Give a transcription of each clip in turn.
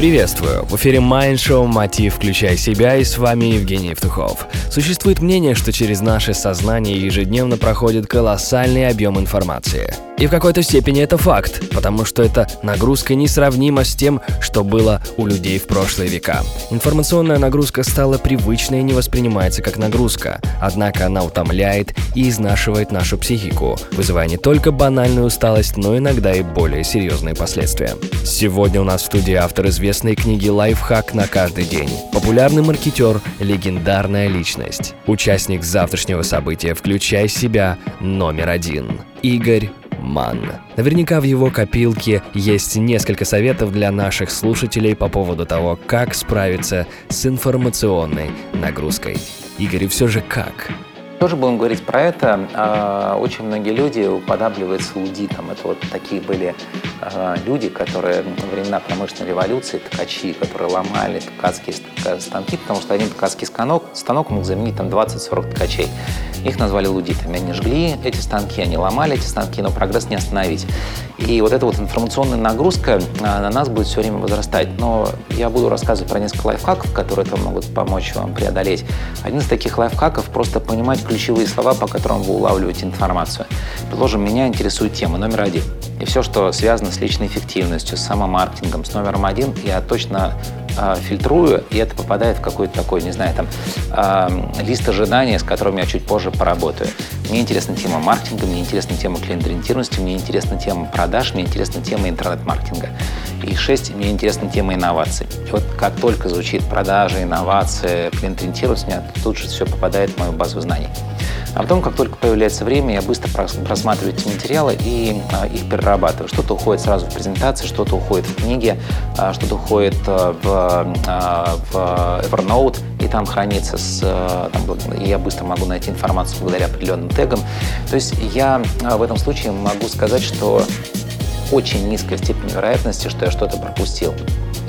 Приветствую! В эфире Mind Show «Мотив. Включай себя» и с вами Евгений Евтухов. Существует мнение, что через наше сознание ежедневно проходит колоссальный объем информации. И в какой-то степени это факт, потому что эта нагрузка несравнима с тем, что было у людей в прошлые века. Информационная нагрузка стала привычной и не воспринимается как нагрузка, однако она утомляет и изнашивает нашу психику, вызывая не только банальную усталость, но иногда и более серьезные последствия. Сегодня у нас в студии автор известной книги «Лайфхак на каждый день», популярный маркетер, легендарная личность, участник завтрашнего события «Включай себя» номер один, Игорь Ман. Наверняка в его копилке есть несколько советов для наших слушателей по поводу того, как справиться с информационной нагрузкой. Игорь, все же как? Тоже будем говорить про это. А, очень многие люди уподабливаются лудитам. Это вот такие были а, люди, которые во времена промышленной революции, ткачи, которые ломали ткацкие станки, потому что один ткацкий станок, станок мог заменить там 20-40 ткачей. Их назвали лудитами. Они жгли эти станки, они ломали эти станки, но прогресс не остановить. И вот эта вот информационная нагрузка а, на нас будет все время возрастать. Но я буду рассказывать про несколько лайфхаков, которые это могут помочь вам преодолеть. Один из таких лайфхаков – просто понимать ключевые слова, по которым вы улавливаете информацию. Предложим, меня интересует тема номер один. И все, что связано с личной эффективностью, с самомаркетингом, с номером один, я точно э, фильтрую, и это попадает в какой-то такой, не знаю, там, э, лист ожидания, с которым я чуть позже поработаю. Мне интересна тема маркетинга, мне интересна тема клиент-ориентированности, мне интересна тема продаж, мне интересна тема интернет-маркетинга. И шесть, мне интересна тема инноваций. И вот как только звучит продажи, инновации, клиент-ориентированность, у меня тут же все попадает в мою базу знаний. А потом, как только появляется время, я быстро просматриваю эти материалы и а, их перерабатываю. Что-то уходит сразу в презентации, что-то уходит в книге, а, что-то уходит а, в, а, в Evernote, и там хранится, с, а, там, и я быстро могу найти информацию благодаря определенным тегам. То есть я а, в этом случае могу сказать, что очень низкая степень вероятности, что я что-то пропустил.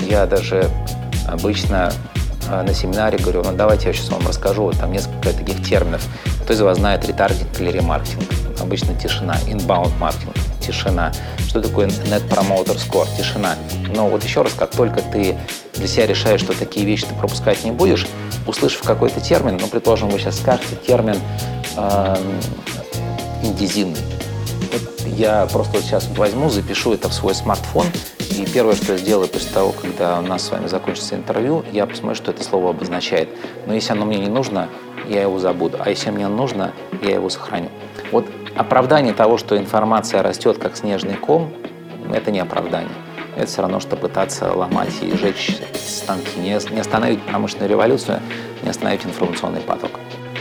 Я даже обычно на семинаре говорю, ну давайте я сейчас вам расскажу, вот там несколько таких терминов. Кто из вас знает ретаргетинг или ремаркетинг? Обычно тишина. Inbound маркетинг – тишина. Что такое Net Promoter Score? Тишина. Но вот еще раз, как только ты для себя решаешь, что такие вещи ты пропускать не будешь, услышав какой-то термин, ну, предположим, вы сейчас скажете термин э, индизинный. Я просто вот сейчас возьму, запишу это в свой смартфон, и первое, что я сделаю после того, когда у нас с вами закончится интервью, я посмотрю, что это слово обозначает. Но если оно мне не нужно, я его забуду. А если мне нужно, я его сохраню. Вот оправдание того, что информация растет как снежный ком, это не оправдание. Это все равно, что пытаться ломать и сжечь станки. Не остановить промышленную революцию, не остановить информационный поток.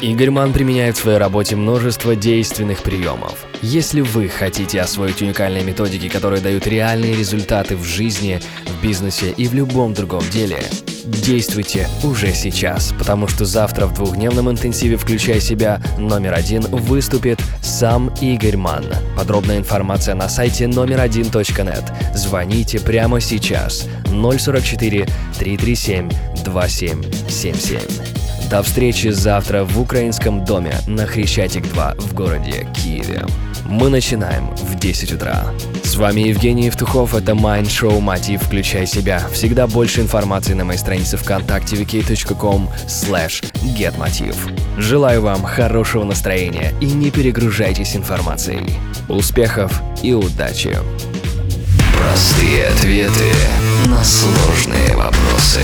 Игорь Ман применяет в своей работе множество действенных приемов. Если вы хотите освоить уникальные методики, которые дают реальные результаты в жизни, в бизнесе и в любом другом деле, действуйте уже сейчас, потому что завтра в двухдневном интенсиве «Включай себя» номер один выступит сам Игорь Ман. Подробная информация на сайте номер один .нет. Звоните прямо сейчас 044 337 2777. До встречи завтра в Украинском доме на Хрещатик 2 в городе Киеве. Мы начинаем в 10 утра. С вами Евгений Евтухов, это Mind Show Мотив Включай себя. Всегда больше информации на моей странице ВКонтакте vk.com slash getmotiv. Желаю вам хорошего настроения и не перегружайтесь информацией. Успехов и удачи! Простые ответы на сложные вопросы.